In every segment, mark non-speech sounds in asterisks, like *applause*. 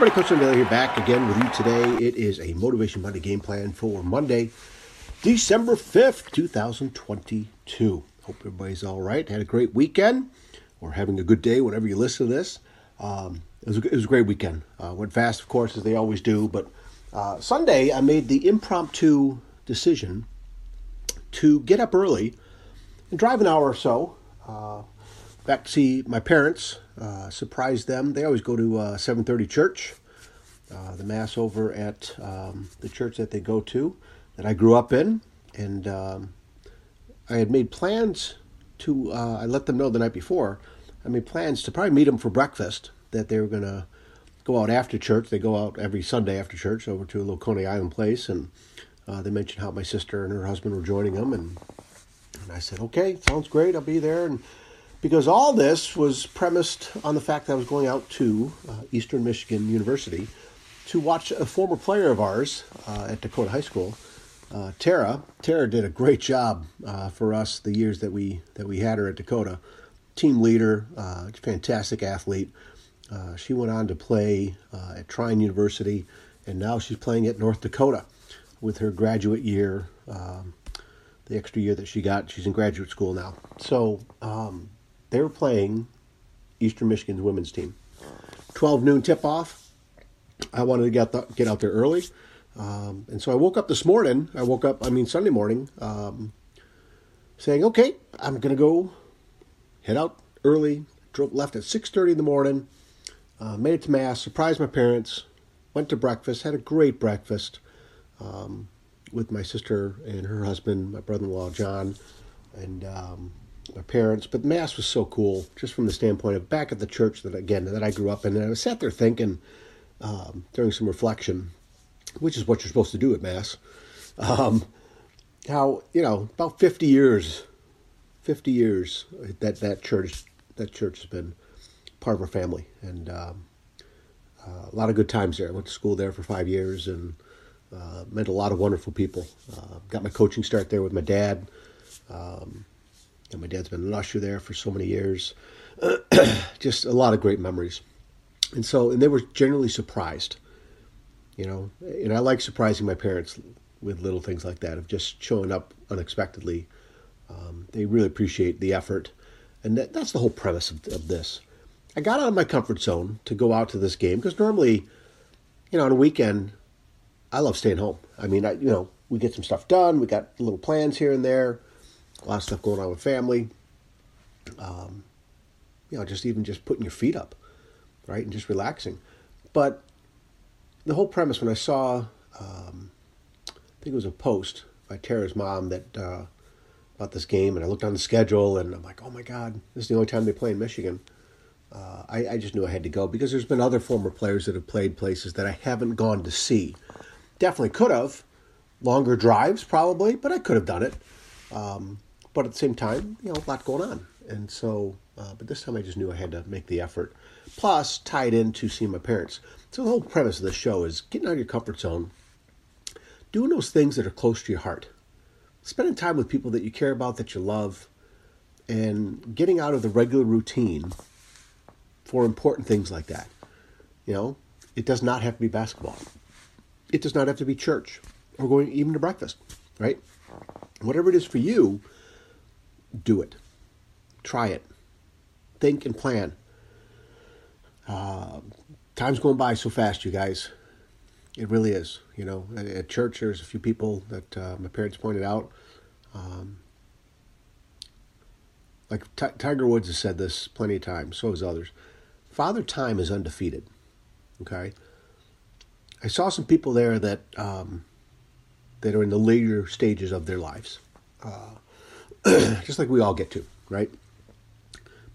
everybody, Coach O'Neill here back again with you today. It is a Motivation Monday game plan for Monday, December 5th, 2022. Hope everybody's all right. Had a great weekend or having a good day whenever you listen to this. Um, it, was a, it was a great weekend. Uh, went fast, of course, as they always do. But uh, Sunday, I made the impromptu decision to get up early and drive an hour or so uh, back to see my parents uh, surprise them. They always go to uh, 7:30 church, uh, the mass over at um, the church that they go to, that I grew up in, and um, I had made plans to. Uh, I let them know the night before. I made plans to probably meet them for breakfast. That they were going to go out after church. They go out every Sunday after church over to a little Coney Island place, and uh, they mentioned how my sister and her husband were joining them, and and I said, okay, sounds great. I'll be there, and because all this was premised on the fact that I was going out to uh, Eastern Michigan University to watch a former player of ours uh, at Dakota High School, uh, Tara. Tara did a great job uh, for us the years that we that we had her at Dakota. Team leader, uh, fantastic athlete. Uh, she went on to play at Trine University, and now she's playing at North Dakota with her graduate year. Um, the extra year that she got, she's in graduate school now. So um, they were playing Eastern Michigan's women's team. 12 noon tip off. I wanted to get, the, get out there early. Um, and so I woke up this morning. I woke up, I mean, Sunday morning, um, saying, okay, I'm going to go head out early. Drove, left at 6.30 in the morning. Uh, made it to Mass, surprised my parents, went to breakfast, had a great breakfast um, with my sister and her husband, my brother-in-law, John, and um, my parents, but Mass was so cool, just from the standpoint of back at the church that again that I grew up in. And I was sat there thinking um, during some reflection, which is what you're supposed to do at Mass. Um, how you know about 50 years, 50 years that that church that church has been part of our family, and um, uh, a lot of good times there. I went to school there for five years and uh, met a lot of wonderful people. Uh, got my coaching start there with my dad. Um, and my dad's been an usher there for so many years. *clears throat* Just a lot of great memories. And so, and they were generally surprised, you know. And I like surprising my parents with little things like that, of just showing up unexpectedly. Um, they really appreciate the effort. And that, that's the whole premise of, of this. I got out of my comfort zone to go out to this game because normally, you know, on a weekend, I love staying home. I mean, I, you know, we get some stuff done. We got little plans here and there a lot of stuff going on with family. Um, you know, just even just putting your feet up, right, and just relaxing. But the whole premise when I saw, um, I think it was a post by Tara's mom that uh, about this game, and I looked on the schedule, and I'm like, oh my God, this is the only time they play in Michigan. Uh, I, I just knew I had to go because there's been other former players that have played places that I haven't gone to see. Definitely could have, longer drives probably, but I could have done it. Um, but at the same time, you know, a lot going on. And so, uh, but this time I just knew I had to make the effort. Plus, tied into seeing my parents. So the whole premise of the show is getting out of your comfort zone, doing those things that are close to your heart, spending time with people that you care about, that you love, and getting out of the regular routine for important things like that. You know, it does not have to be basketball. It does not have to be church or going even to breakfast, right? Whatever it is for you, do it. Try it. Think and plan. Uh, time's going by so fast, you guys. It really is. You know, at church, there's a few people that uh, my parents pointed out. Um, like T- Tiger Woods has said this plenty of times, so has others. Father Time is undefeated. Okay, I saw some people there that um, that are in the later stages of their lives. Uh, *clears throat* just like we all get to, right?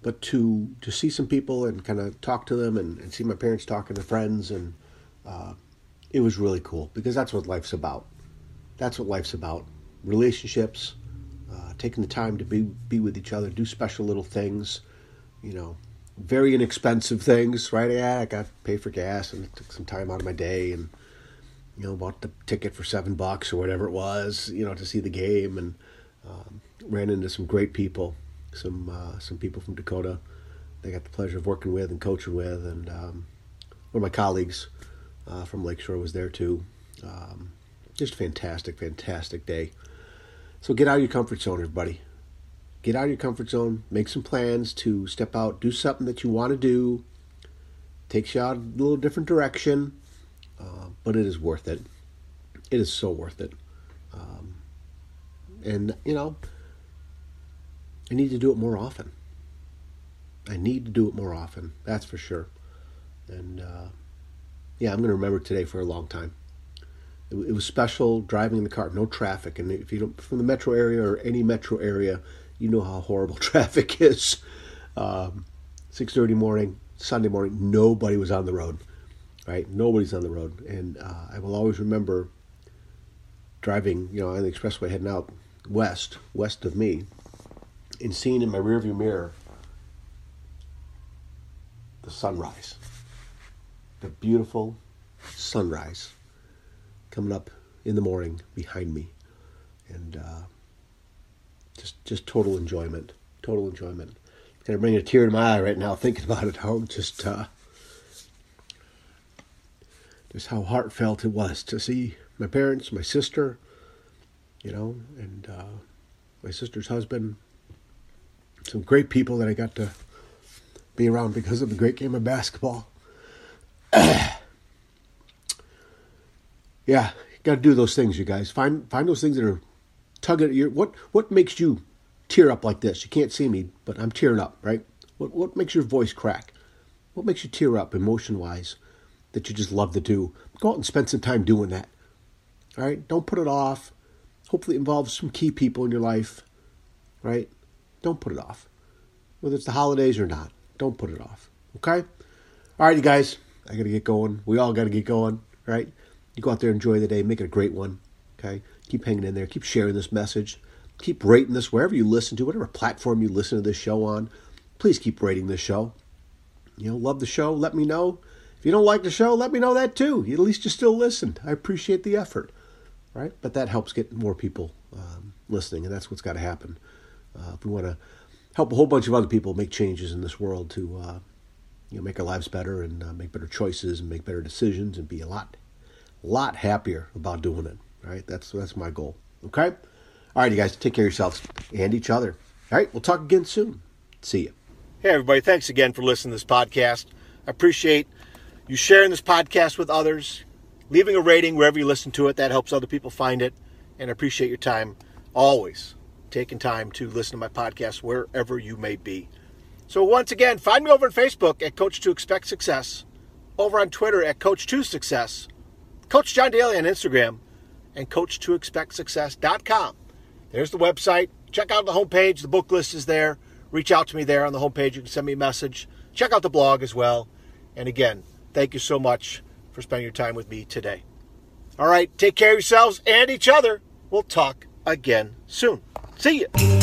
But to to see some people and kind of talk to them and, and see my parents talking to friends and uh, it was really cool because that's what life's about. That's what life's about: relationships, uh, taking the time to be be with each other, do special little things, you know, very inexpensive *laughs* things, right? Yeah, I got to pay for gas and it took some time out of my day and you know bought the ticket for seven bucks or whatever it was, you know, to see the game and um, ran into some great people, some uh, some people from Dakota. They got the pleasure of working with and coaching with, and um, one of my colleagues uh, from Lakeshore was there too. Um, just fantastic, fantastic day. So get out of your comfort zone, everybody. Get out of your comfort zone. Make some plans to step out, do something that you want to do. Takes you out a little different direction, uh, but it is worth it. It is so worth it. And you know, I need to do it more often. I need to do it more often. That's for sure. And uh, yeah, I'm going to remember today for a long time. It, it, was special driving in the car, no traffic. And if you don't from the metro area or any metro area, you know how horrible *laughs* traffic is. Um, 6:30 morning, Sunday morning, nobody was on the road. Right, nobody's on the road, and uh, I will always remember driving, you know, on the expressway heading out west, west of me, and seeing in my rearview mirror the sunrise the beautiful sunrise coming up in the morning behind me, and uh, just just total enjoyment, total enjoyment. Kind of bring a tear to my eye right now thinking about it. How just uh, just how heartfelt it was to see my parents, my sister, you know, and uh, my sister's husband. Some great people that I got to be around because of the great game of basketball. *coughs* yeah, you got to do those things, you guys. Find find those things that are tugging at your. What what makes you tear up like this? You can't see me, but I'm tearing up, right? What what makes your voice crack? What makes you tear up emotion wise? That you just love to do. Go out and spend some time doing that. All right, don't put it off. Hopefully, involves some key people in your life. Right? Don't put it off. Whether it's the holidays or not, don't put it off. Okay? All right, you guys. I got to get going. We all got to get going, right? You go out there, enjoy the day, make it a great one. Okay, keep hanging in there, keep sharing this message, keep rating this wherever you listen to, whatever platform you listen to this show on. Please keep rating this show. You know, love the show. Let me know. If you don't like the show, let me know that too. At least you still listened. I appreciate the effort, right? But that helps get more people um, listening, and that's what's got to happen. Uh, if we want to help a whole bunch of other people make changes in this world to uh, you know, make our lives better and uh, make better choices and make better decisions and be a lot, lot happier about doing it. Right? That's that's my goal. Okay. All right, you guys, take care of yourselves and each other. All right, we'll talk again soon. See you. Hey, everybody. Thanks again for listening to this podcast. I appreciate you sharing this podcast with others, leaving a rating wherever you listen to it. That helps other people find it. And I appreciate your time always taking time to listen to my podcast wherever you may be. So once again, find me over on Facebook at Coach to Expect Success, over on Twitter at Coach to Success, Coach John Daly on Instagram, and Coach to Expect Success.com. There's the website. Check out the homepage. The book list is there. Reach out to me there on the homepage. You can send me a message. Check out the blog as well. And again, thank you so much for spending your time with me today. All right, take care of yourselves and each other. We'll talk again soon. See you.